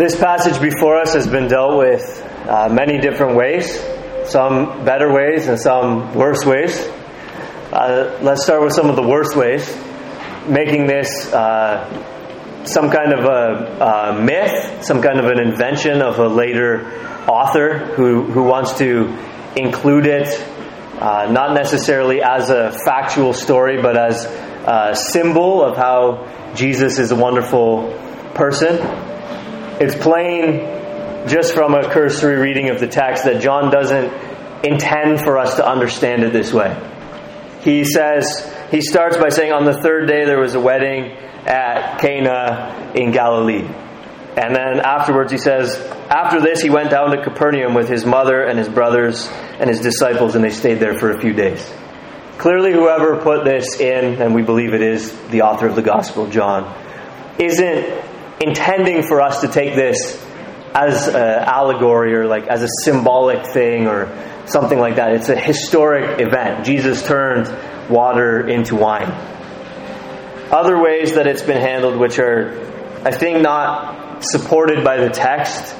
This passage before us has been dealt with uh, many different ways, some better ways and some worse ways. Uh, let's start with some of the worst ways, making this uh, some kind of a, a, myth, some kind of an invention of a later author who, who wants to include it uh, not necessarily as a factual story, but as a symbol of how Jesus is a wonderful person. It's plain, just from a cursory reading of the text, that John doesn't intend for us to understand it this way. He says, he starts by saying, On the third day there was a wedding at Cana in Galilee. And then afterwards he says, After this he went down to Capernaum with his mother and his brothers and his disciples, and they stayed there for a few days. Clearly, whoever put this in, and we believe it is the author of the Gospel, John, isn't intending for us to take this as an allegory or like as a symbolic thing or something like that. It's a historic event. Jesus turned water into wine. Other ways that it's been handled, which are, I think, not supported by the text,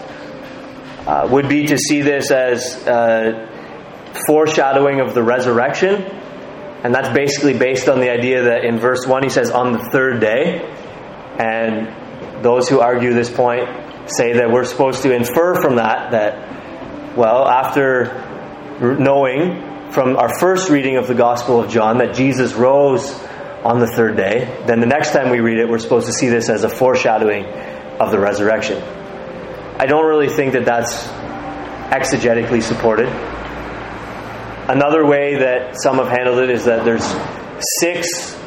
uh, would be to see this as a foreshadowing of the resurrection. And that's basically based on the idea that in verse 1 he says, on the third day. And those who argue this point say that we're supposed to infer from that that, well, after knowing from our first reading of the Gospel of John that Jesus rose on the third day, then the next time we read it, we're supposed to see this as a foreshadowing of the resurrection. I don't really think that that's exegetically supported. Another way that some have handled it is that there's six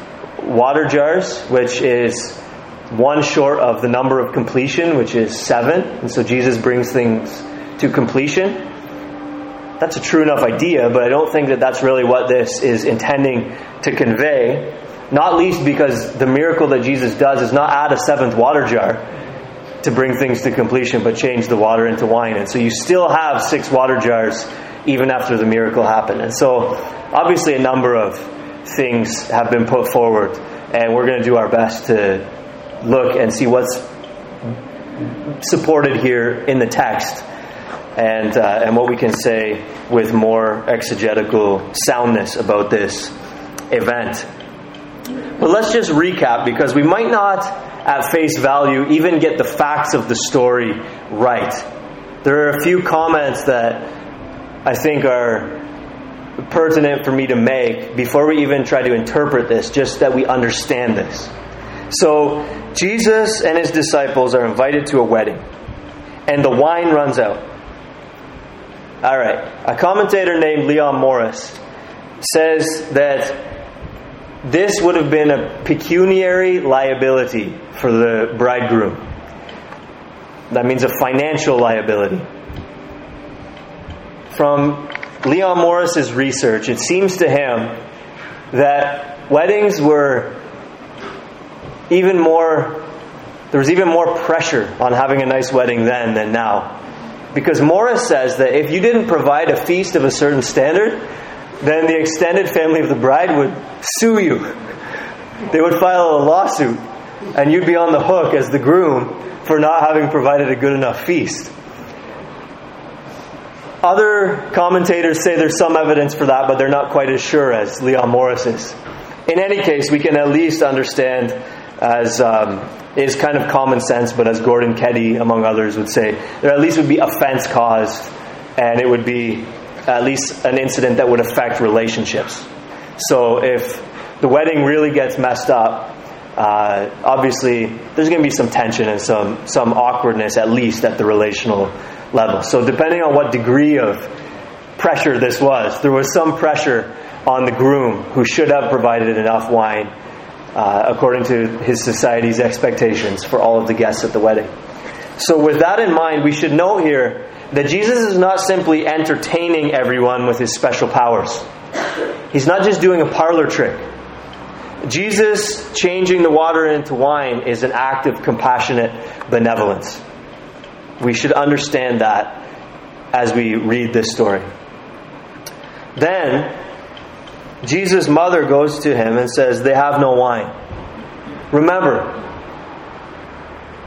water jars, which is one short of the number of completion, which is seven. And so Jesus brings things to completion. That's a true enough idea, but I don't think that that's really what this is intending to convey. Not least because the miracle that Jesus does is not add a seventh water jar to bring things to completion, but change the water into wine. And so you still have six water jars even after the miracle happened. And so, obviously, a number of things have been put forward, and we're going to do our best to look and see what's supported here in the text and, uh, and what we can say with more exegetical soundness about this event. But let's just recap because we might not, at face value, even get the facts of the story right. There are a few comments that I think are pertinent for me to make before we even try to interpret this, just that we understand this. So, Jesus and his disciples are invited to a wedding, and the wine runs out. All right. A commentator named Leon Morris says that this would have been a pecuniary liability for the bridegroom. That means a financial liability. From Leon Morris's research, it seems to him that weddings were even more there was even more pressure on having a nice wedding then than now. Because Morris says that if you didn't provide a feast of a certain standard, then the extended family of the bride would sue you. They would file a lawsuit, and you'd be on the hook as the groom for not having provided a good enough feast. Other commentators say there's some evidence for that, but they're not quite as sure as Leon Morris is. In any case, we can at least understand as um, is kind of common sense, but as Gordon Keddie, among others, would say, there at least would be offense caused, and it would be at least an incident that would affect relationships. So if the wedding really gets messed up, uh, obviously there's going to be some tension and some some awkwardness, at least at the relational level. So depending on what degree of pressure this was, there was some pressure on the groom who should have provided enough wine uh, according to his society's expectations for all of the guests at the wedding. So, with that in mind, we should note here that Jesus is not simply entertaining everyone with his special powers. He's not just doing a parlor trick. Jesus changing the water into wine is an act of compassionate benevolence. We should understand that as we read this story. Then, Jesus' mother goes to him and says, They have no wine. Remember,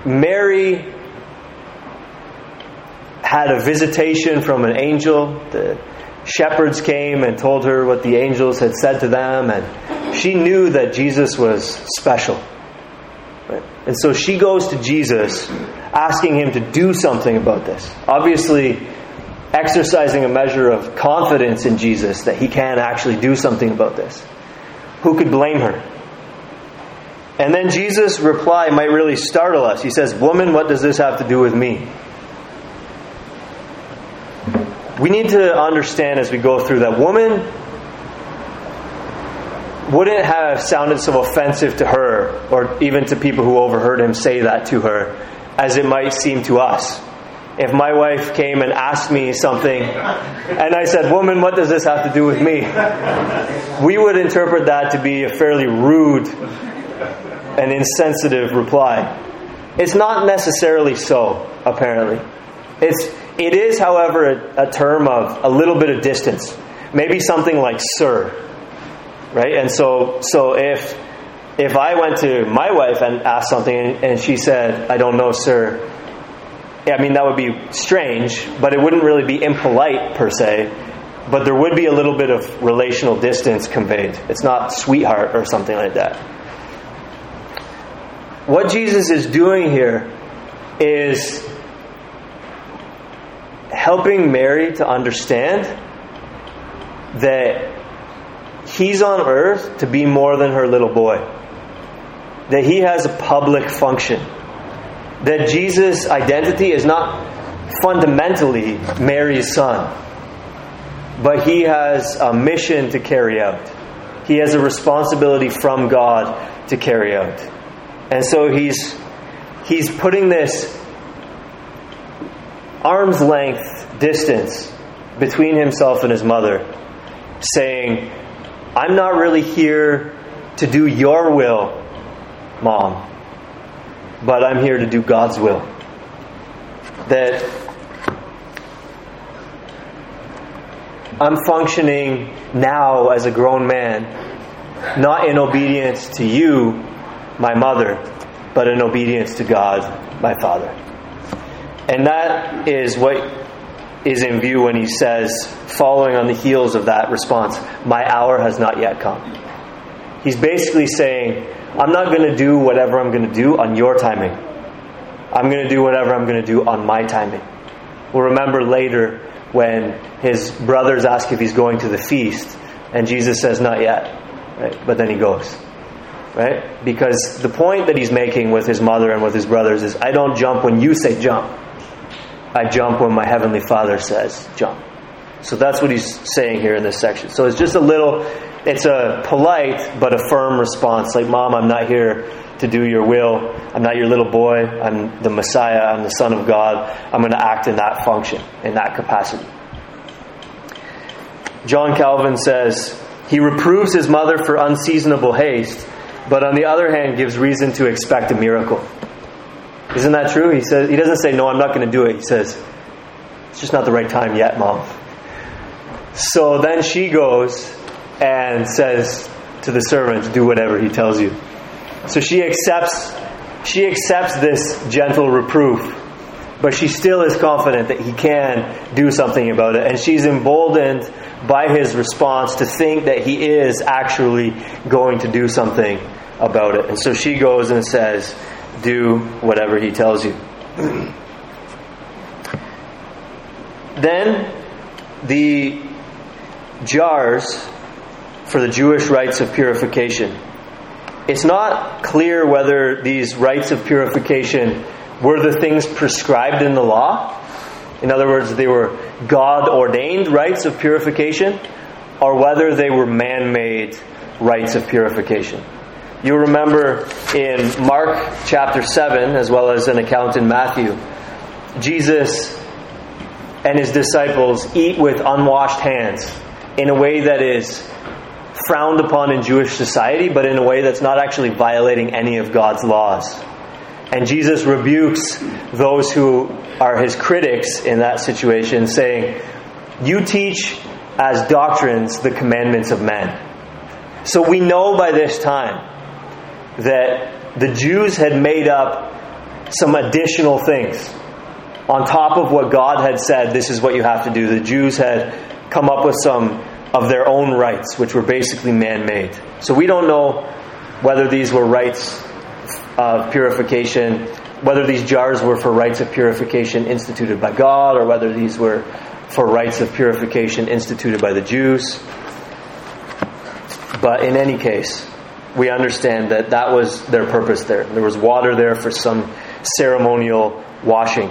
Mary had a visitation from an angel. The shepherds came and told her what the angels had said to them, and she knew that Jesus was special. And so she goes to Jesus asking him to do something about this. Obviously, exercising a measure of confidence in Jesus that he can actually do something about this. Who could blame her? And then Jesus' reply might really startle us. He says, Woman, what does this have to do with me? We need to understand as we go through that woman wouldn't have sounded so offensive to her or even to people who overheard him say that to her as it might seem to us. If my wife came and asked me something and I said, Woman, what does this have to do with me? We would interpret that to be a fairly rude and insensitive reply. It's not necessarily so, apparently. It's, it is, however, a, a term of a little bit of distance. Maybe something like sir. Right? And so, so if, if I went to my wife and asked something and she said, I don't know, sir, I mean, that would be strange, but it wouldn't really be impolite per se. But there would be a little bit of relational distance conveyed. It's not sweetheart or something like that. What Jesus is doing here is helping Mary to understand that he's on earth to be more than her little boy, that he has a public function, that Jesus' identity is not fundamentally Mary's son, but he has a mission to carry out. He has a responsibility from God to carry out. And so he's he's putting this arm's length distance between himself and his mother, saying, I'm not really here to do your will, mom, but I'm here to do God's will. That I'm functioning now as a grown man, not in obedience to you, my mother, but in obedience to God, my Father. And that is what is in view when he says, following on the heels of that response, My hour has not yet come. He's basically saying, I'm not going to do whatever I'm going to do on your timing. I'm going to do whatever I'm going to do on my timing. We'll remember later when his brothers ask if he's going to the feast, and Jesus says, Not yet. Right? But then he goes. Right? Because the point that he's making with his mother and with his brothers is I don't jump when you say jump. I jump when my Heavenly Father says jump. So that's what he's saying here in this section. So it's just a little, it's a polite but a firm response. Like, Mom, I'm not here to do your will. I'm not your little boy. I'm the Messiah. I'm the Son of God. I'm going to act in that function, in that capacity. John Calvin says, He reproves his mother for unseasonable haste, but on the other hand gives reason to expect a miracle. Isn't that true? He says he doesn't say no, I'm not going to do it. He says it's just not the right time yet, mom. So then she goes and says to the servant, "Do whatever he tells you." So she accepts she accepts this gentle reproof, but she still is confident that he can do something about it, and she's emboldened by his response to think that he is actually going to do something about it. And so she goes and says, do whatever he tells you. then the jars for the Jewish rites of purification. It's not clear whether these rites of purification were the things prescribed in the law. In other words, they were God ordained rites of purification, or whether they were man made rites of purification. You'll remember in Mark chapter 7, as well as an account in Matthew, Jesus and his disciples eat with unwashed hands in a way that is frowned upon in Jewish society, but in a way that's not actually violating any of God's laws. And Jesus rebukes those who are his critics in that situation, saying, You teach as doctrines the commandments of men. So we know by this time that the Jews had made up some additional things. on top of what God had said, this is what you have to do. The Jews had come up with some of their own rites, which were basically man made. So we don't know whether these were rites of purification, whether these jars were for rites of purification instituted by God, or whether these were for rites of purification instituted by the Jews. But in any case, we understand that that was their purpose there. There was water there for some ceremonial washing.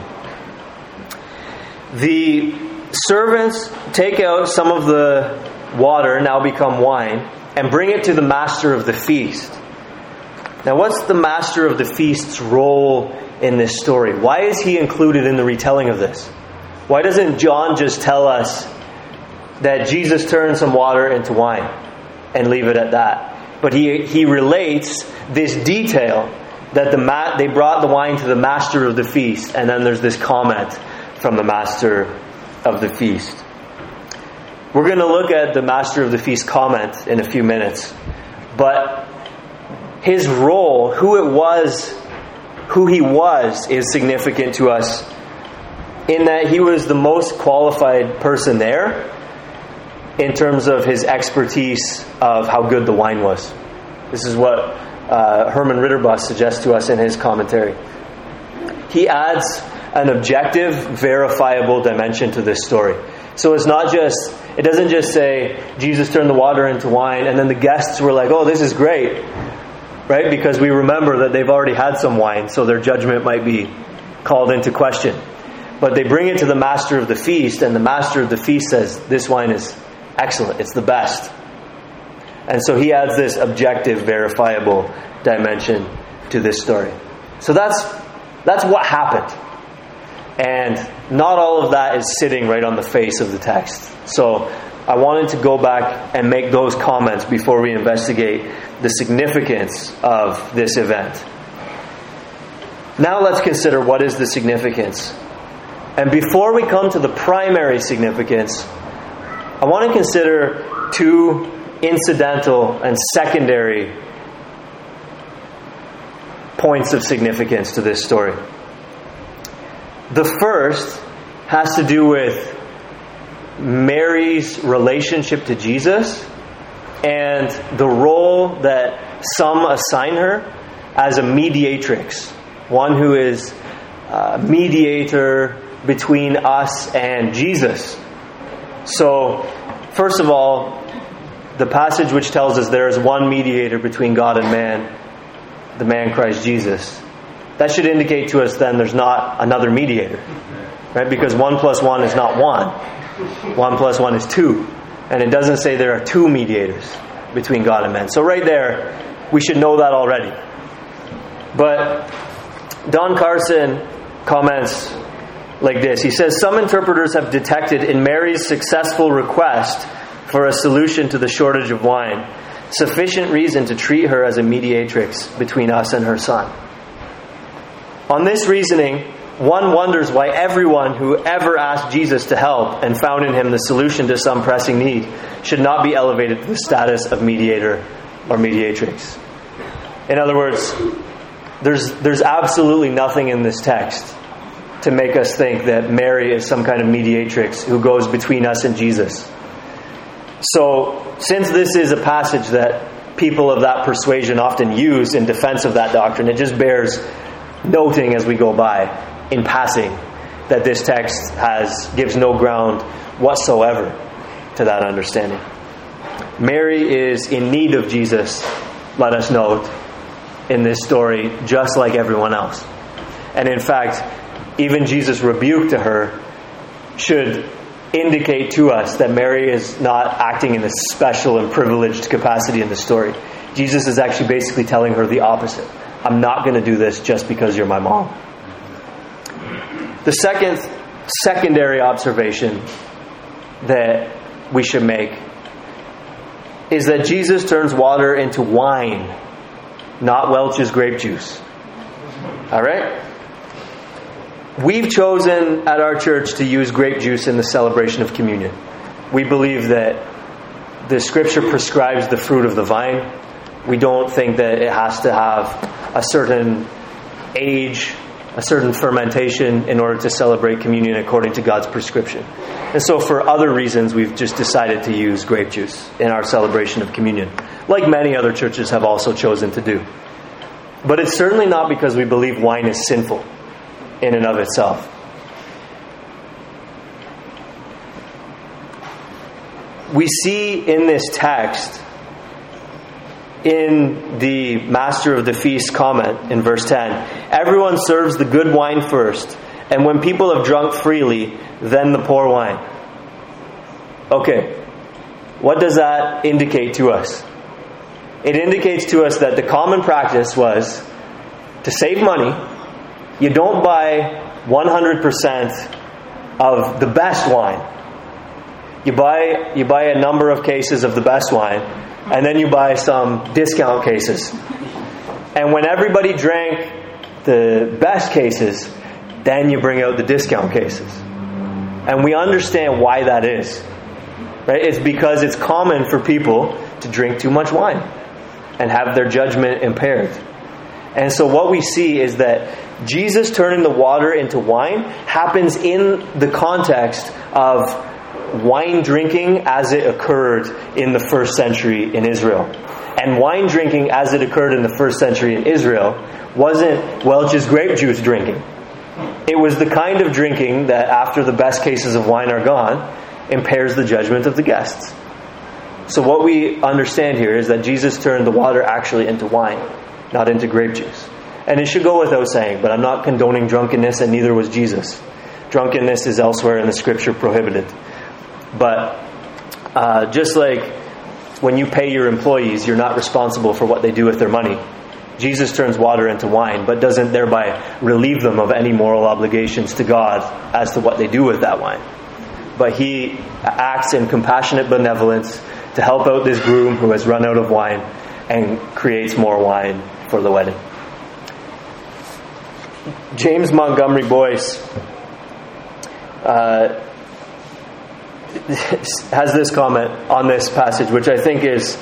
The servants take out some of the water, now become wine, and bring it to the master of the feast. Now, what's the master of the feast's role in this story? Why is he included in the retelling of this? Why doesn't John just tell us that Jesus turned some water into wine and leave it at that? But he, he relates this detail that the ma- they brought the wine to the master of the feast, and then there's this comment from the master of the feast. We're going to look at the master of the feast comment in a few minutes. But his role, who it was, who he was, is significant to us in that he was the most qualified person there in terms of his expertise of how good the wine was. This is what uh, Herman Ridderbos suggests to us in his commentary. He adds an objective, verifiable dimension to this story. So it's not just, it doesn't just say Jesus turned the water into wine and then the guests were like, oh, this is great, right? Because we remember that they've already had some wine, so their judgment might be called into question. But they bring it to the master of the feast, and the master of the feast says, This wine is excellent, it's the best. And so he adds this objective, verifiable dimension to this story. So that's, that's what happened. And not all of that is sitting right on the face of the text. So I wanted to go back and make those comments before we investigate the significance of this event. Now let's consider what is the significance. And before we come to the primary significance, I want to consider two incidental and secondary points of significance to this story. The first has to do with Mary's relationship to Jesus and the role that some assign her as a mediatrix, one who is a mediator between us and Jesus. So, first of all, the passage which tells us there is one mediator between God and man, the man Christ Jesus. That should indicate to us then there's not another mediator. Right? Because one plus one is not one. One plus one is two. And it doesn't say there are two mediators between God and man. So right there, we should know that already. But Don Carson comments like this. He says Some interpreters have detected in Mary's successful request for a solution to the shortage of wine sufficient reason to treat her as a mediatrix between us and her son. On this reasoning, one wonders why everyone who ever asked Jesus to help and found in him the solution to some pressing need should not be elevated to the status of mediator or mediatrix. In other words, there's, there's absolutely nothing in this text to make us think that Mary is some kind of mediatrix who goes between us and Jesus. So, since this is a passage that people of that persuasion often use in defense of that doctrine, it just bears noting as we go by in passing that this text has gives no ground whatsoever to that understanding. Mary is in need of Jesus, let us note, in this story, just like everyone else. And in fact, even Jesus' rebuke to her should indicate to us that Mary is not acting in a special and privileged capacity in the story. Jesus is actually basically telling her the opposite. I'm not going to do this just because you're my mom. The second secondary observation that we should make is that Jesus turns water into wine, not Welch's grape juice. All right? We've chosen at our church to use grape juice in the celebration of communion. We believe that the scripture prescribes the fruit of the vine. We don't think that it has to have a certain age a certain fermentation in order to celebrate communion according to God's prescription. And so, for other reasons, we've just decided to use grape juice in our celebration of communion, like many other churches have also chosen to do. But it's certainly not because we believe wine is sinful in and of itself. We see in this text in the master of the feast comment in verse 10 everyone serves the good wine first and when people have drunk freely then the poor wine. Okay what does that indicate to us? It indicates to us that the common practice was to save money. You don't buy 100% of the best wine. You buy you buy a number of cases of the best wine and then you buy some discount cases. And when everybody drank the best cases, then you bring out the discount cases. And we understand why that is. Right? It's because it's common for people to drink too much wine and have their judgment impaired. And so what we see is that Jesus turning the water into wine happens in the context of wine drinking as it occurred in the first century in Israel. And wine drinking as it occurred in the first century in Israel wasn't, well, just grape juice drinking. It was the kind of drinking that, after the best cases of wine are gone, impairs the judgment of the guests. So, what we understand here is that Jesus turned the water actually into wine, not into grape juice. And it should go without saying, but I'm not condoning drunkenness, and neither was Jesus. Drunkenness is elsewhere in the scripture prohibited. But uh, just like when you pay your employees, you're not responsible for what they do with their money. Jesus turns water into wine, but doesn't thereby relieve them of any moral obligations to God as to what they do with that wine. But he acts in compassionate benevolence to help out this groom who has run out of wine and creates more wine for the wedding. James Montgomery Boice uh, has this comment on this passage, which I think is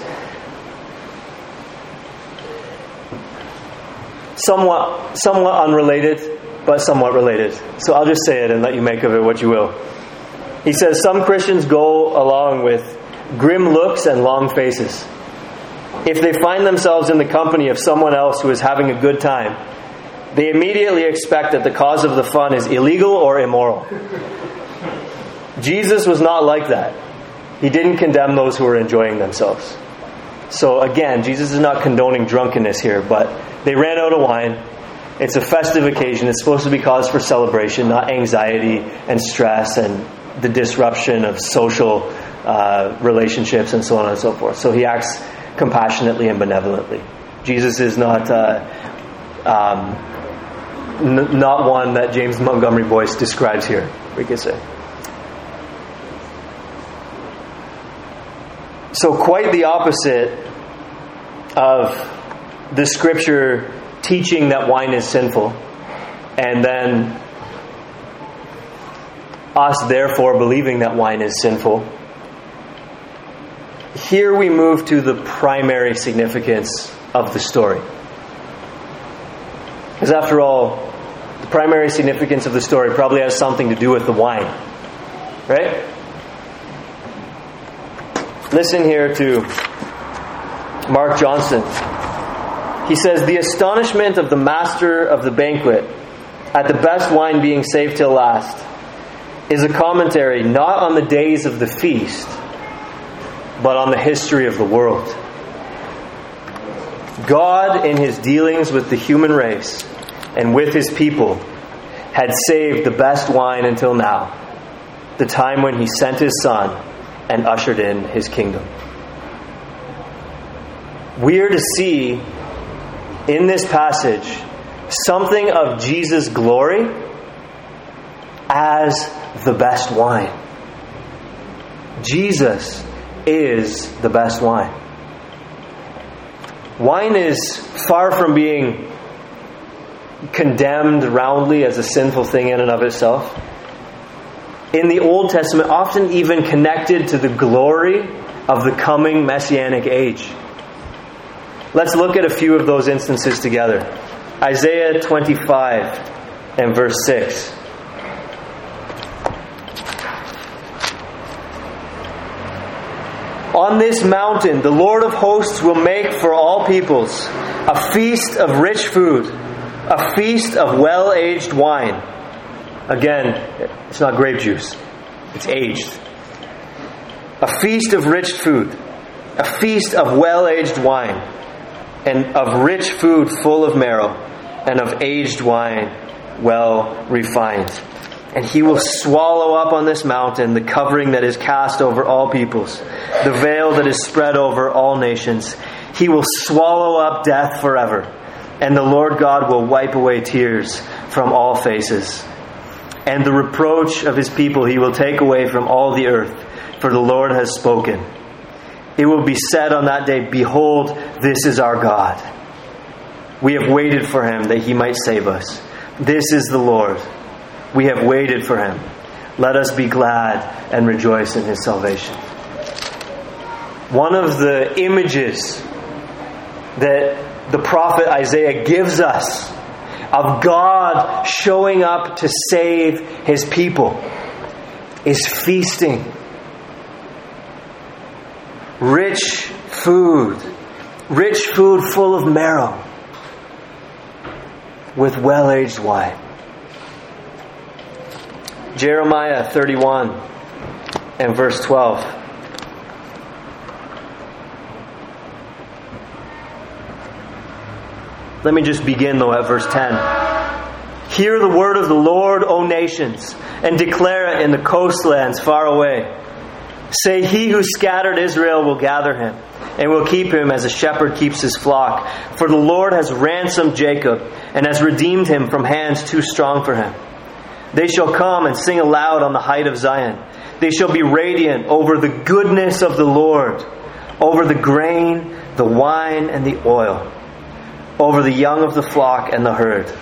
somewhat somewhat unrelated, but somewhat related. So I'll just say it and let you make of it what you will. He says some Christians go along with grim looks and long faces. If they find themselves in the company of someone else who is having a good time, they immediately expect that the cause of the fun is illegal or immoral. Jesus was not like that. He didn't condemn those who were enjoying themselves. So again, Jesus is not condoning drunkenness here, but they ran out of wine. It's a festive occasion. It's supposed to be cause for celebration, not anxiety and stress and the disruption of social uh, relationships and so on and so forth. So he acts compassionately and benevolently. Jesus is not uh, um, n- not one that James Montgomery Boice describes here. We could say. So, quite the opposite of the scripture teaching that wine is sinful, and then us therefore believing that wine is sinful. Here we move to the primary significance of the story. Because after all, the primary significance of the story probably has something to do with the wine. Right? Listen here to Mark Johnson. He says, The astonishment of the master of the banquet at the best wine being saved till last is a commentary not on the days of the feast, but on the history of the world. God, in his dealings with the human race and with his people, had saved the best wine until now, the time when he sent his Son and ushered in his kingdom. We are to see in this passage something of Jesus' glory as the best wine. Jesus is the best wine. Wine is far from being condemned roundly as a sinful thing in and of itself in the Old Testament, often even connected to the glory of the coming messianic age. Let's look at a few of those instances together. Isaiah 25, and verse 6. On this mountain, the Lord of hosts will make for all peoples a feast of rich food, a feast of well aged wine. Again, it's not grape juice, it's aged. A feast of rich food, a feast of well aged wine, and of rich food full of marrow, and of aged wine well refined and he will swallow up on this mountain the covering that is cast over all peoples, the veil that is spread over all nations. He will swallow up death forever, and the Lord God will wipe away tears from all faces. And the reproach of his people he will take away from all the earth, for the Lord has spoken. It will be said on that day, Behold, this is our God. We have waited for him that he might save us. This is the Lord. We have waited for him. Let us be glad and rejoice in his salvation. One of the images that the prophet Isaiah gives us of God showing up to save his people is feasting. Rich food, rich food full of marrow with well aged wine. Jeremiah 31 and verse 12. Let me just begin though at verse 10. Hear the word of the Lord, O nations, and declare it in the coastlands far away. Say, He who scattered Israel will gather him, and will keep him as a shepherd keeps his flock. For the Lord has ransomed Jacob, and has redeemed him from hands too strong for him. They shall come and sing aloud on the height of Zion. They shall be radiant over the goodness of the Lord, over the grain, the wine, and the oil, over the young of the flock and the herd.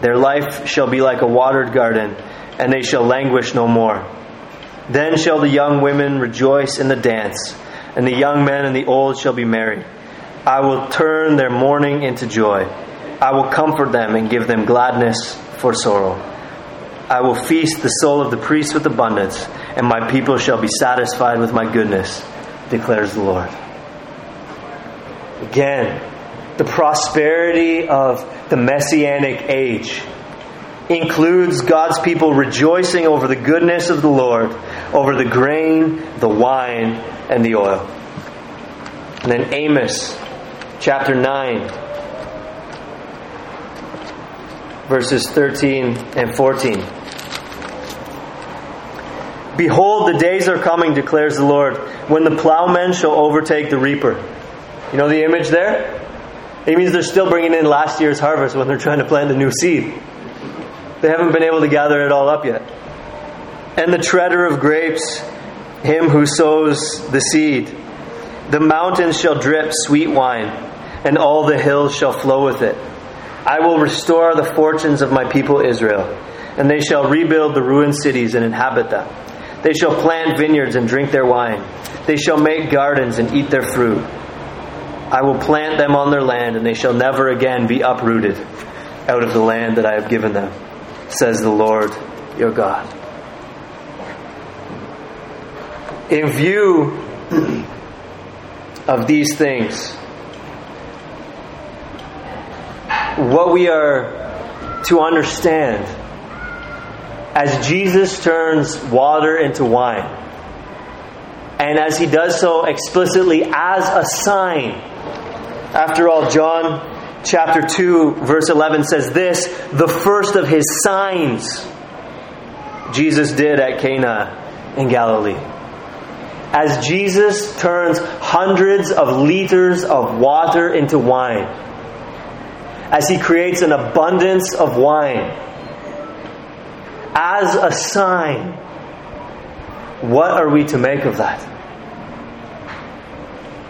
Their life shall be like a watered garden, and they shall languish no more. Then shall the young women rejoice in the dance, and the young men and the old shall be merry. I will turn their mourning into joy. I will comfort them and give them gladness for sorrow. I will feast the soul of the priest with abundance, and my people shall be satisfied with my goodness, declares the Lord. Again, the prosperity of the messianic age includes God's people rejoicing over the goodness of the Lord, over the grain, the wine, and the oil. And then Amos chapter 9, verses 13 and 14. Behold, the days are coming, declares the Lord, when the plowman shall overtake the reaper. You know the image there? It means they're still bringing in last year's harvest when they're trying to plant a new seed. They haven't been able to gather it all up yet. And the treader of grapes, him who sows the seed. The mountains shall drip sweet wine, and all the hills shall flow with it. I will restore the fortunes of my people Israel, and they shall rebuild the ruined cities and inhabit them. They shall plant vineyards and drink their wine. They shall make gardens and eat their fruit. I will plant them on their land, and they shall never again be uprooted out of the land that I have given them, says the Lord your God. In view of these things, what we are to understand as Jesus turns water into wine, and as he does so explicitly as a sign. After all, John chapter 2, verse 11 says this the first of his signs Jesus did at Cana in Galilee. As Jesus turns hundreds of liters of water into wine, as he creates an abundance of wine as a sign. What are we to make of that?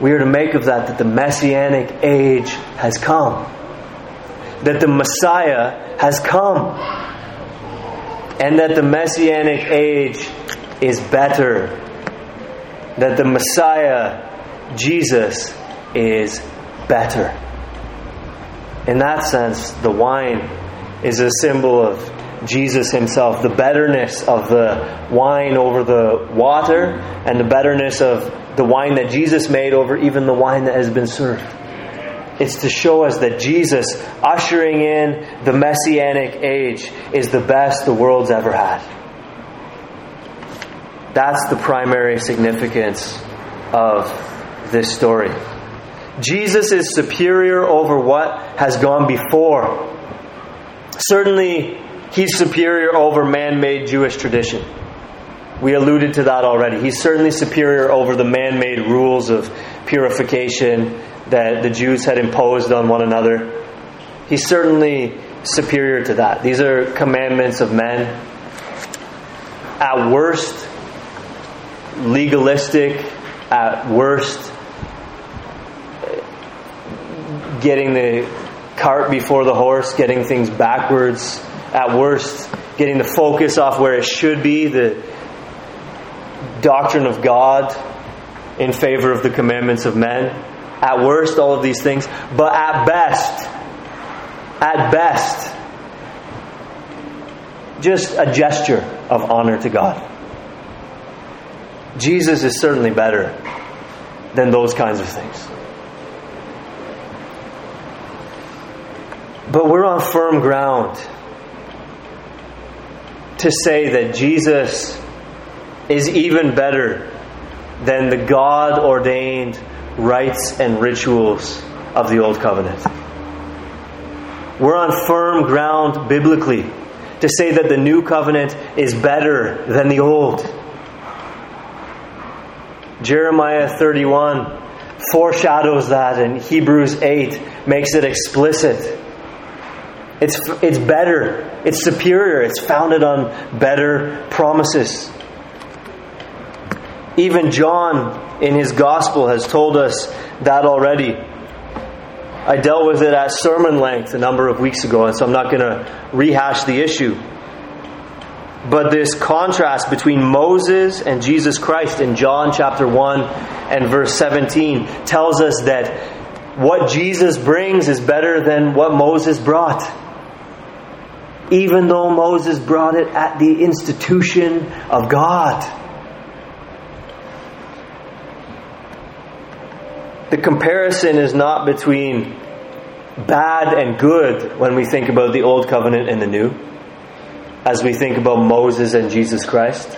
We are to make of that that the messianic age has come, that the Messiah has come, and that the messianic age is better, that the Messiah, Jesus, is better. In that sense, the wine is a symbol of Jesus himself. The betterness of the wine over the water, and the betterness of the wine that Jesus made over even the wine that has been served. It's to show us that Jesus, ushering in the messianic age, is the best the world's ever had. That's the primary significance of this story. Jesus is superior over what has gone before. Certainly, he's superior over man made Jewish tradition. We alluded to that already. He's certainly superior over the man made rules of purification that the Jews had imposed on one another. He's certainly superior to that. These are commandments of men. At worst, legalistic, at worst, getting the cart before the horse, getting things backwards, at worst, getting the focus off where it should be, the doctrine of God in favor of the commandments of men. At worst, all of these things. But at best, at best, just a gesture of honor to God. Jesus is certainly better than those kinds of things. But we're on firm ground to say that Jesus is even better than the God ordained rites and rituals of the Old Covenant. We're on firm ground biblically to say that the New Covenant is better than the Old. Jeremiah 31 foreshadows that, and Hebrews 8 makes it explicit. It's, it's better, it's superior, it's founded on better promises. Even John in his gospel has told us that already. I dealt with it at sermon length a number of weeks ago, and so I'm not going to rehash the issue. But this contrast between Moses and Jesus Christ in John chapter 1 and verse 17 tells us that what Jesus brings is better than what Moses brought. Even though Moses brought it at the institution of God. The comparison is not between bad and good when we think about the Old Covenant and the New as we think about Moses and Jesus Christ.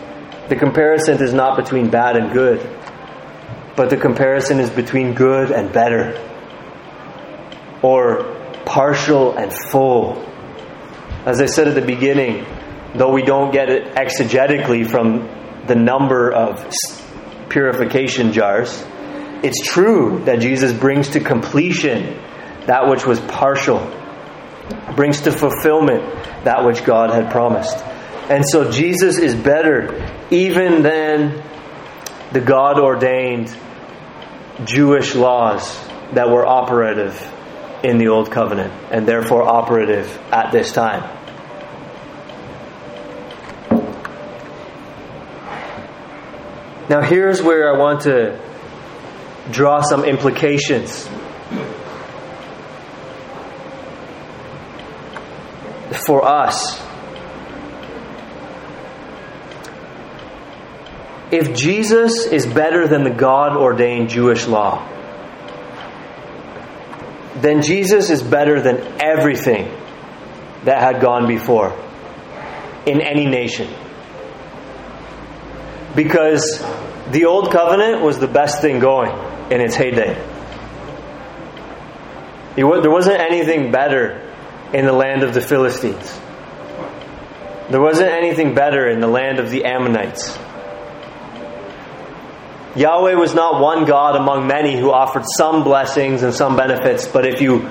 The comparison is not between bad and good, but the comparison is between good and better, or partial and full. As I said at the beginning, though we don't get it exegetically from the number of purification jars, it's true that Jesus brings to completion that which was partial brings to fulfillment that which God had promised. And so Jesus is better even than the God ordained Jewish laws that were operative in the Old Covenant and therefore operative at this time. Now, here's where I want to draw some implications for us. If Jesus is better than the God ordained Jewish law, then Jesus is better than everything that had gone before in any nation. Because the Old Covenant was the best thing going in its heyday. There wasn't anything better in the land of the Philistines. There wasn't anything better in the land of the Ammonites. Yahweh was not one God among many who offered some blessings and some benefits, but if you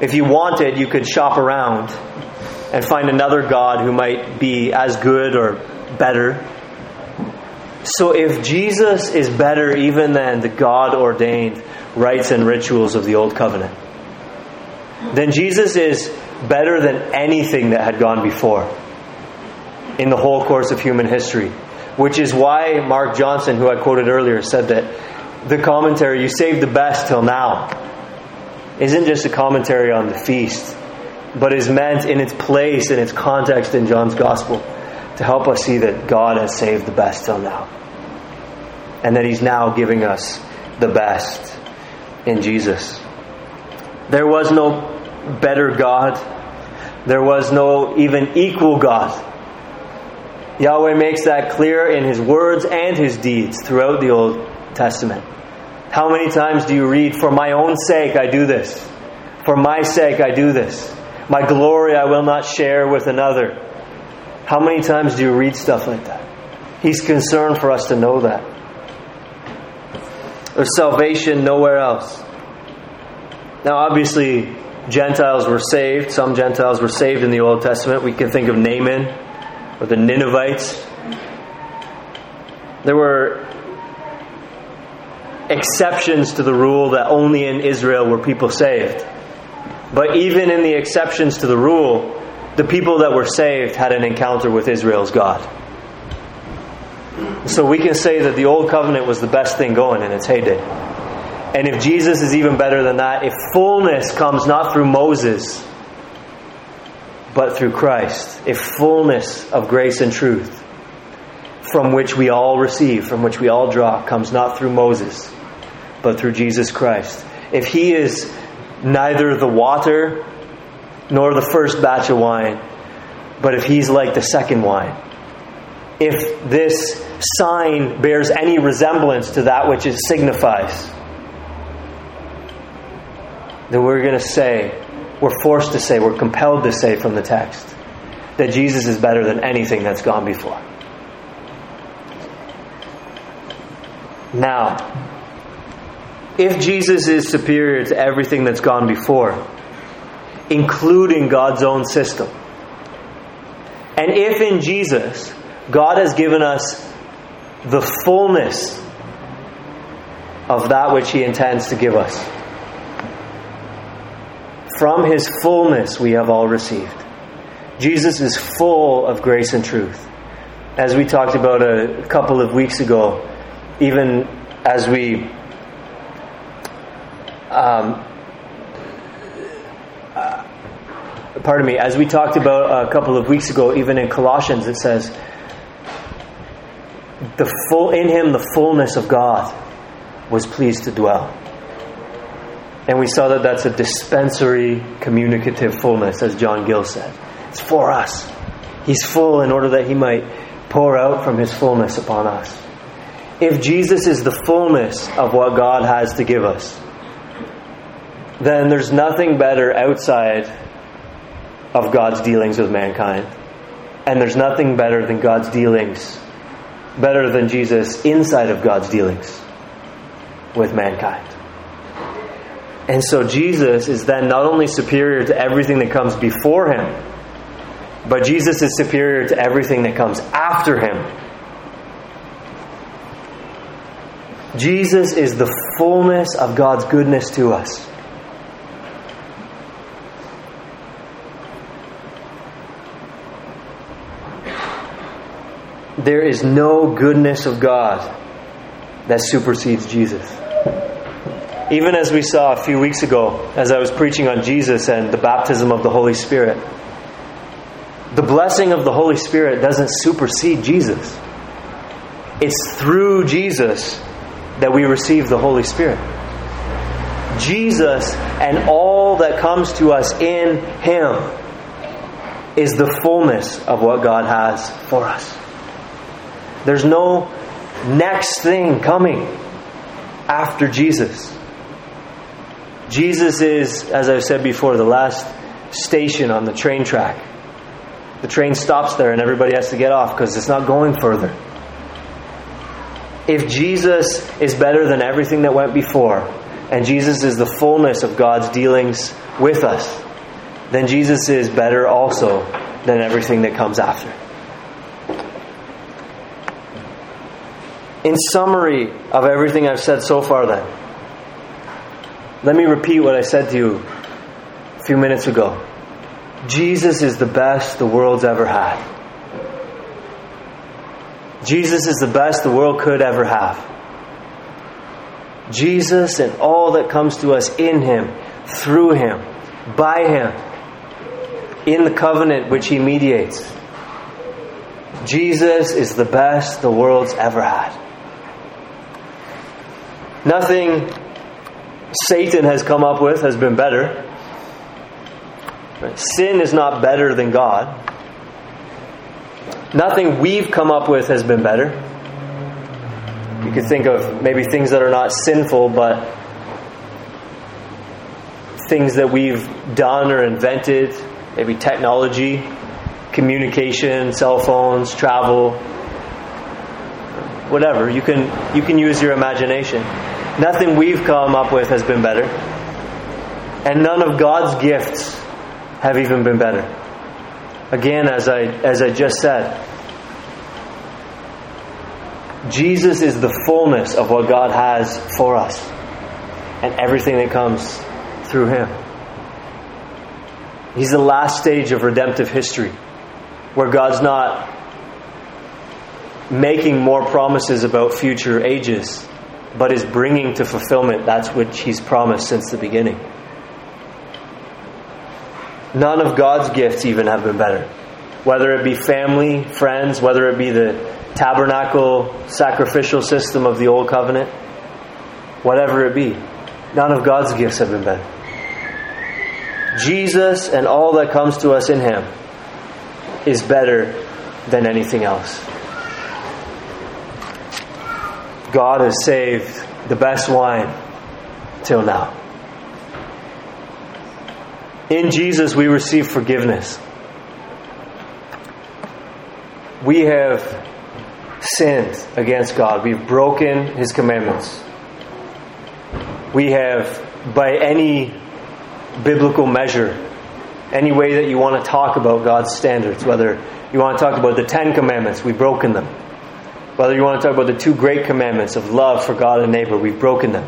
if you wanted, you could shop around and find another God who might be as good or better. So if Jesus is better even than the God ordained rites and rituals of the Old Covenant, then Jesus is better than anything that had gone before in the whole course of human history. Which is why Mark Johnson, who I quoted earlier, said that the commentary, you saved the best till now, isn't just a commentary on the feast, but is meant in its place, in its context in John's Gospel, to help us see that God has saved the best till now. And that He's now giving us the best in Jesus. There was no better God. There was no even equal God. Yahweh makes that clear in His words and His deeds throughout the Old Testament. How many times do you read, For my own sake I do this? For my sake I do this. My glory I will not share with another. How many times do you read stuff like that? He's concerned for us to know that. There's salvation nowhere else. Now, obviously, Gentiles were saved. Some Gentiles were saved in the Old Testament. We can think of Naaman or the Ninevites. There were exceptions to the rule that only in Israel were people saved. But even in the exceptions to the rule, the people that were saved had an encounter with Israel's God. So we can say that the Old Covenant was the best thing going in its heyday. And if Jesus is even better than that, if fullness comes not through Moses, but through Christ, if fullness of grace and truth, from which we all receive, from which we all draw, comes not through Moses, but through Jesus Christ. If He is neither the water nor the first batch of wine, but if He's like the second wine, if this sign bears any resemblance to that which it signifies, then we're going to say, we're forced to say, we're compelled to say from the text, that Jesus is better than anything that's gone before. Now, if Jesus is superior to everything that's gone before, including God's own system, and if in Jesus God has given us the fullness of that which He intends to give us, from His fullness we have all received. Jesus is full of grace and truth. As we talked about a couple of weeks ago, even as we um, uh, pardon me, as we talked about a couple of weeks ago, even in Colossians, it says, the full in him the fullness of God was pleased to dwell. And we saw that that's a dispensatory communicative fullness, as John Gill said. It's for us. He's full in order that he might pour out from his fullness upon us. If Jesus is the fullness of what God has to give us, then there's nothing better outside of God's dealings with mankind. And there's nothing better than God's dealings, better than Jesus inside of God's dealings with mankind. And so Jesus is then not only superior to everything that comes before him, but Jesus is superior to everything that comes after him. Jesus is the fullness of God's goodness to us. There is no goodness of God that supersedes Jesus. Even as we saw a few weeks ago, as I was preaching on Jesus and the baptism of the Holy Spirit, the blessing of the Holy Spirit doesn't supersede Jesus. It's through Jesus that we receive the Holy Spirit. Jesus and all that comes to us in Him is the fullness of what God has for us. There's no next thing coming after Jesus. Jesus is, as I've said before, the last station on the train track. The train stops there and everybody has to get off because it's not going further. If Jesus is better than everything that went before, and Jesus is the fullness of God's dealings with us, then Jesus is better also than everything that comes after. In summary of everything I've said so far, then, let me repeat what I said to you a few minutes ago. Jesus is the best the world's ever had. Jesus is the best the world could ever have. Jesus and all that comes to us in Him, through Him, by Him, in the covenant which he mediates. Jesus is the best the world's ever had. Nothing Satan has come up with has been better. Sin is not better than God. Nothing we've come up with has been better. You could think of maybe things that are not sinful, but things that we've done or invented, maybe technology, communication, cell phones, travel, whatever. You can you can use your imagination. Nothing we've come up with has been better. And none of God's gifts have even been better. Again, as I as I just said, Jesus is the fullness of what God has for us and everything that comes through him. He's the last stage of redemptive history where God's not making more promises about future ages, but is bringing to fulfillment that's which He's promised since the beginning. None of God's gifts even have been better. Whether it be family, friends, whether it be the tabernacle sacrificial system of the Old Covenant, whatever it be, none of God's gifts have been better. Jesus and all that comes to us in Him is better than anything else. God has saved the best wine till now. In Jesus, we receive forgiveness. We have sinned against God. We've broken His commandments. We have, by any biblical measure, any way that you want to talk about God's standards, whether you want to talk about the Ten Commandments, we've broken them. Whether you want to talk about the two great commandments of love for God and neighbor, we've broken them.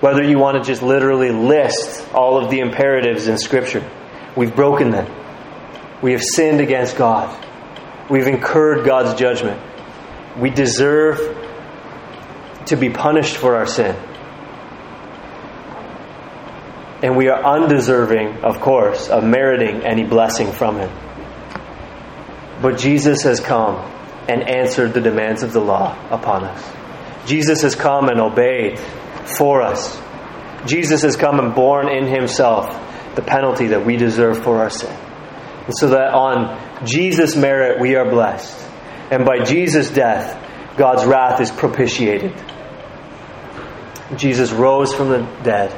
Whether you want to just literally list all of the imperatives in Scripture, we've broken them. We have sinned against God. We've incurred God's judgment. We deserve to be punished for our sin. And we are undeserving, of course, of meriting any blessing from Him. But Jesus has come and answered the demands of the law upon us. Jesus has come and obeyed for us. Jesus has come and borne in Himself the penalty that we deserve for our sin. And so that on Jesus' merit we are blessed. And by Jesus' death, God's wrath is propitiated. Jesus rose from the dead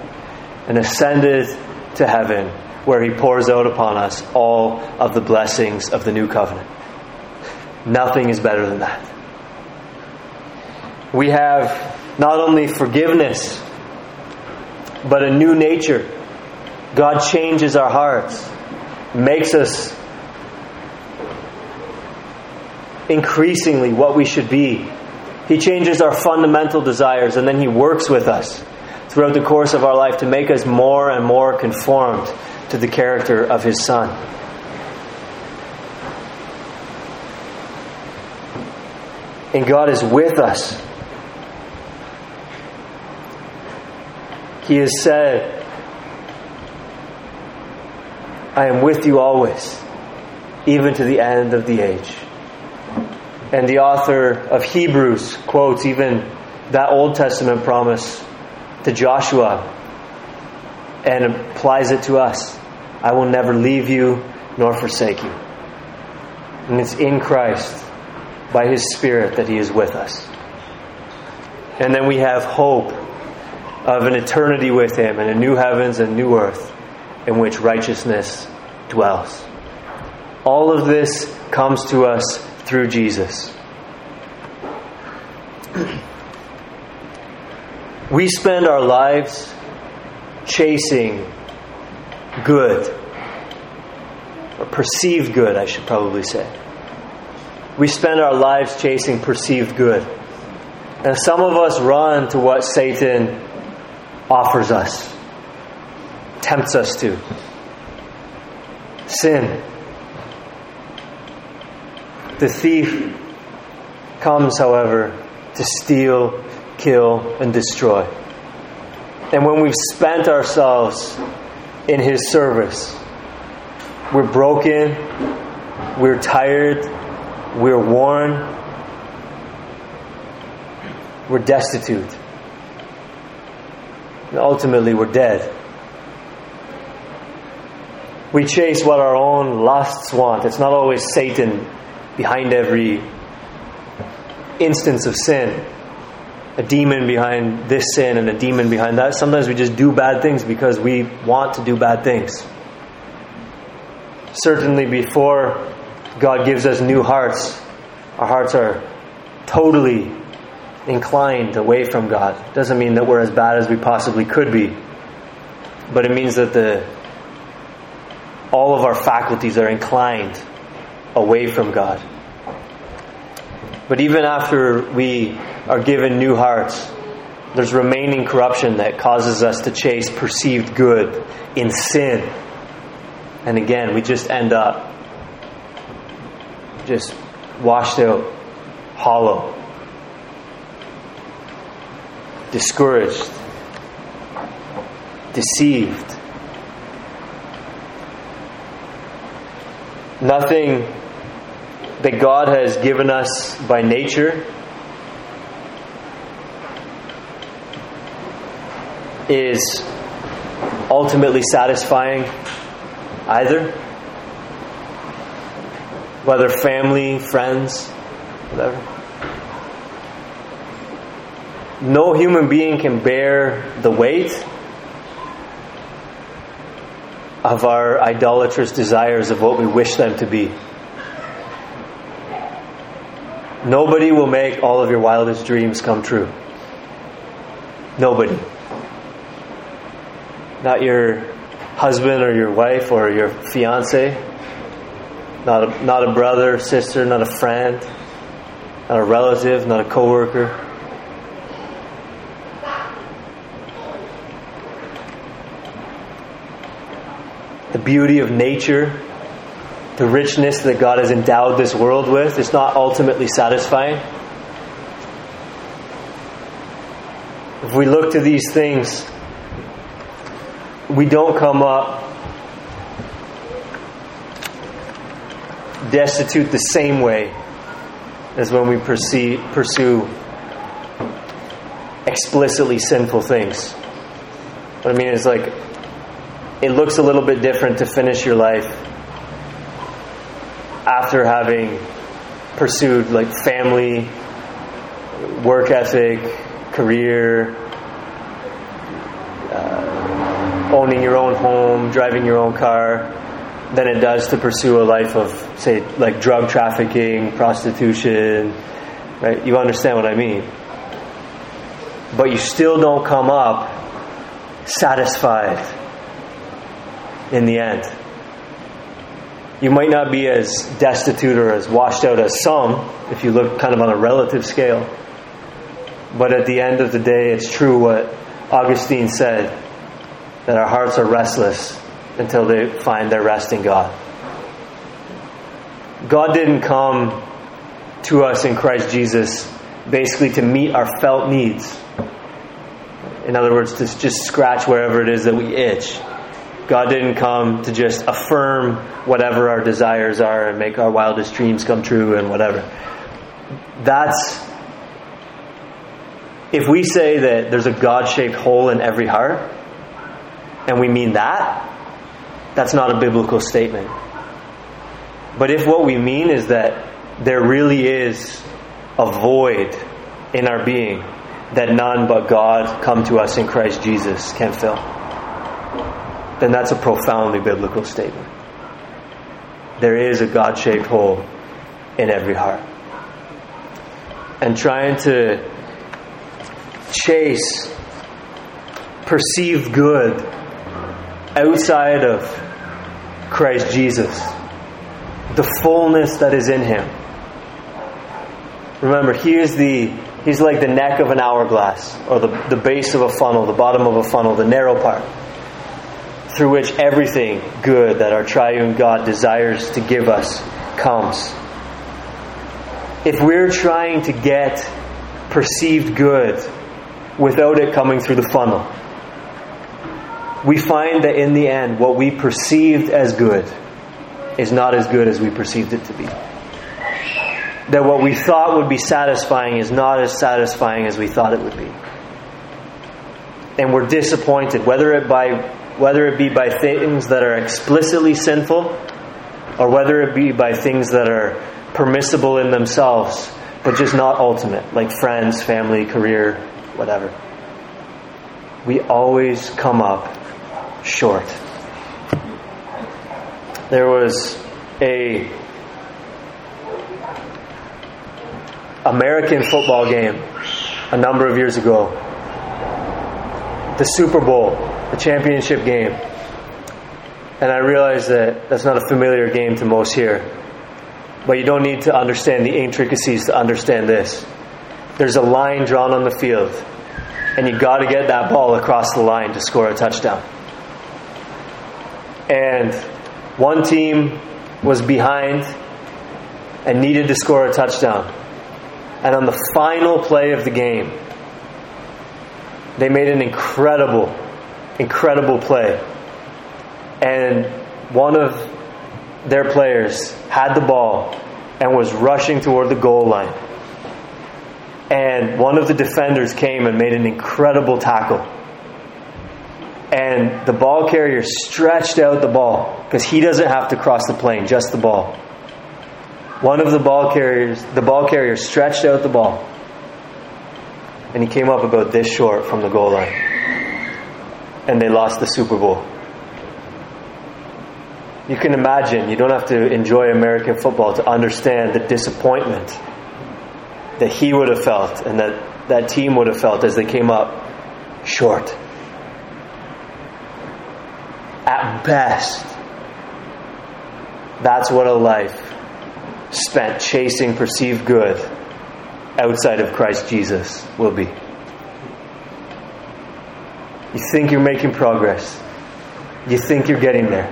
and ascended to heaven, where he pours out upon us all of the blessings of the new covenant. Nothing is better than that. We have not only forgiveness, but a new nature. God changes our hearts, makes us increasingly what we should be. He changes our fundamental desires and then He works with us throughout the course of our life to make us more and more conformed to the character of His Son. And God is with us. He has said, I am with you always, even to the end of the age. And the author of Hebrews quotes even that Old Testament promise to Joshua and applies it to us. I will never leave you nor forsake you. And it's in Christ, by His Spirit, that He is with us. And then we have hope of an eternity with Him and a new heavens and new earth in which righteousness dwells. All of this comes to us through Jesus. We spend our lives chasing good, or perceived good, I should probably say. We spend our lives chasing perceived good. And some of us run to what Satan offers us, tempts us to. Sin. The thief comes, however, to steal, kill, and destroy. And when we've spent ourselves in His service, We're broken. We're tired. We're worn. We're destitute. And ultimately, we're dead. We chase what our own lusts want. It's not always Satan behind every instance of sin. A demon behind this sin and a demon behind that. Sometimes we just do bad things because we want to do bad things. Certainly, before God gives us new hearts, our hearts are totally inclined away from God. Doesn't mean that we're as bad as we possibly could be, but it means that the all of our faculties are inclined away from God. But even after we are given new hearts, there's remaining corruption that causes us to chase perceived good in sin. And again, we just end up just washed out, hollow, discouraged, deceived. Nothing that God has given us by nature is ultimately satisfying either. Whether family, friends, whatever. No human being can bear the weight of our idolatrous desires of what we wish them to be. Nobody will make all of your wildest dreams come true. Nobody. Not your husband or your wife or your fiance. Not a, not a brother, sister, not a friend, not a relative, not a coworker. the beauty of nature, the richness that God has endowed this world with, is not ultimately satisfying. If we look to these things, we don't come up destitute the same way as when we pursue, pursue explicitly sinful things. What I mean is like it looks a little bit different to finish your life after having pursued like family, work ethic, career, uh, owning your own home, driving your own car, than it does to pursue a life of, say, like drug trafficking, prostitution. Right? You understand what I mean? But you still don't come up satisfied in the end. You might not be as destitute or as washed out as some, if you look kind of on a relative scale. But at the end of the day, it's true what Augustine said that our hearts are restless until they find their rest in God. God didn't come to us in Christ Jesus basically to meet our felt needs. In other words, to just scratch wherever it is that we itch. God didn't come to just affirm whatever our desires are and make our wildest dreams come true and whatever. That's. If we say that there's a God shaped hole in every heart, and we mean that, that's not a biblical statement. But if what we mean is that there really is a void in our being that none but God come to us in Christ Jesus can fill then that's a profoundly biblical statement. There is a God shaped hole in every heart. And trying to chase perceived good outside of Christ Jesus, the fullness that is in Him. Remember, He is the He's like the neck of an hourglass, or the, the base of a funnel, the bottom of a funnel, the narrow part through which everything good that our triune God desires to give us comes. If we're trying to get perceived good without it coming through the funnel, we find that in the end, what we perceived as good is not as good as we perceived it to be. That what we thought would be satisfying is not as satisfying as we thought it would be. And we're disappointed, whether it by whether it be by things that are explicitly sinful or whether it be by things that are permissible in themselves, but just not ultimate, like friends, family, career, whatever. We always come up short. There was a American football game a number of years ago. The Super Bowl, the championship game. And I realize that that's not a familiar game to most here. But you don't need to understand the intricacies to understand this. There's a line drawn on the field, and you got to get that ball across the line to score a touchdown. And one team was behind and needed to score a touchdown. And on the final play of the game, they made an incredible, incredible play. And one of their players had the ball and was rushing toward the goal line. And one of the defenders came and made an incredible tackle. And the ball carrier stretched out the ball because he doesn't have to cross the plane, just the ball. One of the ball carriers, the ball carrier stretched out the ball. And he came up about this short from the goal line. And they lost the Super Bowl. You can imagine, you don't have to enjoy American football to understand the disappointment that he would have felt and that that team would have felt as they came up short. At best, that's what a life spent chasing perceived good outside of Christ Jesus will be. You think you're making progress. You think you're getting there.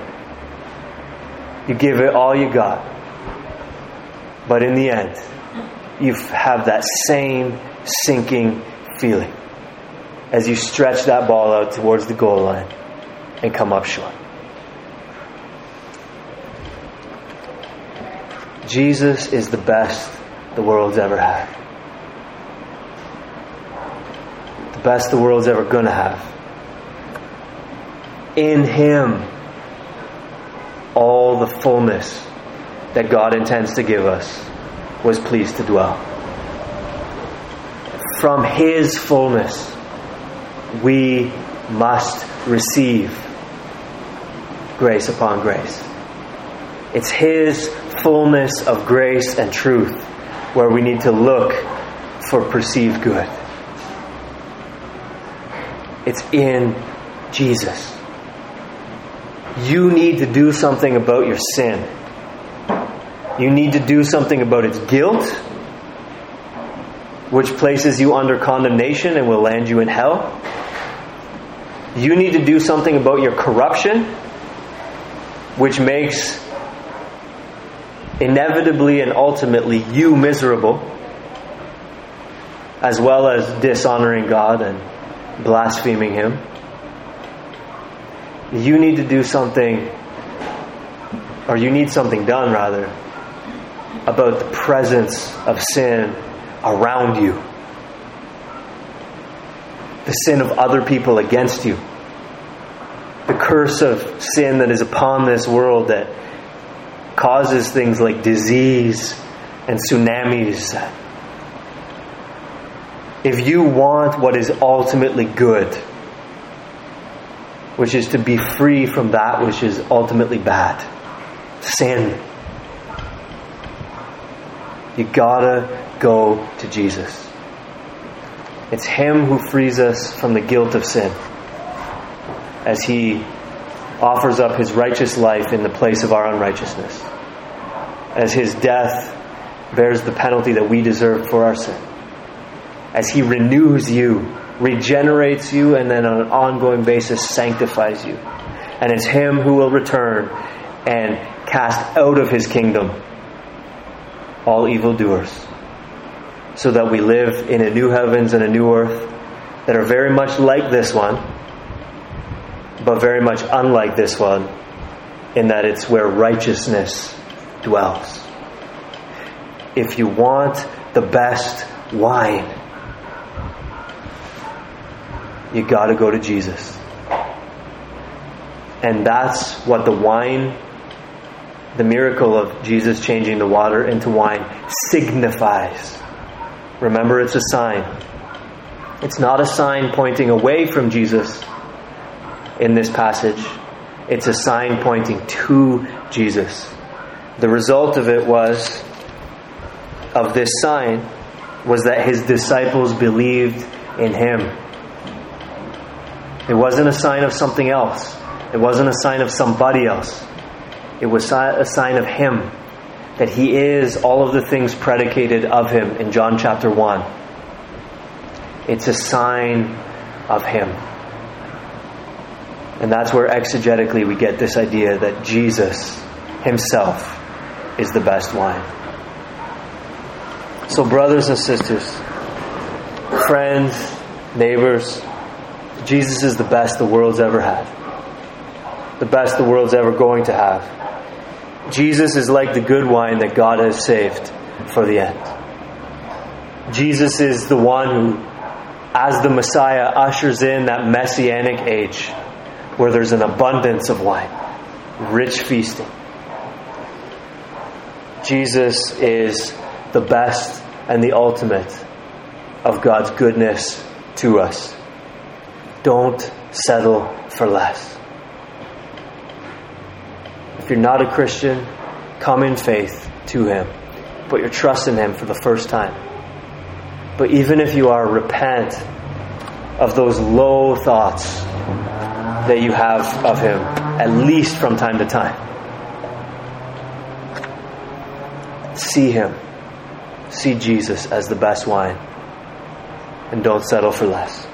You give it all you got. But in the end, you have that same sinking feeling as you stretch that ball out towards the goal line and come up short. Jesus is the best the world's ever had. The best the world's ever going to have. In Him, all the fullness that God intends to give us was pleased to dwell. From His fullness, we must receive grace upon grace. It's His fullness of grace and truth where we need to look for perceived good. It's in Jesus. You need to do something about your sin. You need to do something about its guilt, which places you under condemnation and will land you in hell. You need to do something about your corruption, which makes inevitably and ultimately you miserable, as well as dishonoring God and blaspheming Him. You need to do something, or you need something done rather, about the presence of sin around you, the sin of other people against you, the curse of sin that is upon this world that causes things like disease and tsunamis. If you want what is ultimately good, which is to be free from that which is ultimately bad, sin, you gotta go to Jesus. It's Him who frees us from the guilt of sin as He offers up His righteous life in the place of our unrighteousness. As His death bears the penalty that we deserve for our sin. As He renews you, regenerates you, and then on an ongoing basis sanctifies you. And it's Him who will return and cast out of His kingdom all evildoers, so that we live in a new heavens and a new earth that are very much like this one, but very much unlike this one, in that it's where righteousness dwells. If you want the best wine, you got to go to Jesus. And that's what the wine, the miracle of Jesus changing the water into wine, signifies. Remember, it's a sign. It's not a sign pointing away from Jesus in this passage, it's a sign pointing to Jesus. The result of it was, of this sign, was that his disciples believed in him. It wasn't a sign of something else. It wasn't a sign of somebody else. It was a sign of him. That he is all of the things predicated of him in John chapter 1. It's a sign of him. And that's where exegetically we get this idea that Jesus himself is the best wine. So, brothers and sisters, friends, neighbors, Jesus is the best the world's ever had. The best the world's ever going to have. Jesus is like the good wine that God has saved for the end. Jesus is the one who, as the Messiah, ushers in that messianic age where there's an abundance of wine, rich feasting. Jesus is the best and the ultimate of God's goodness to us. Don't settle for less. If you're not a Christian, come in faith to Him. Put your trust in Him for the first time. But even if you are, repent of those low thoughts that you have of Him, at least from time to time. See Him. See Jesus as the best wine. And don't settle for less.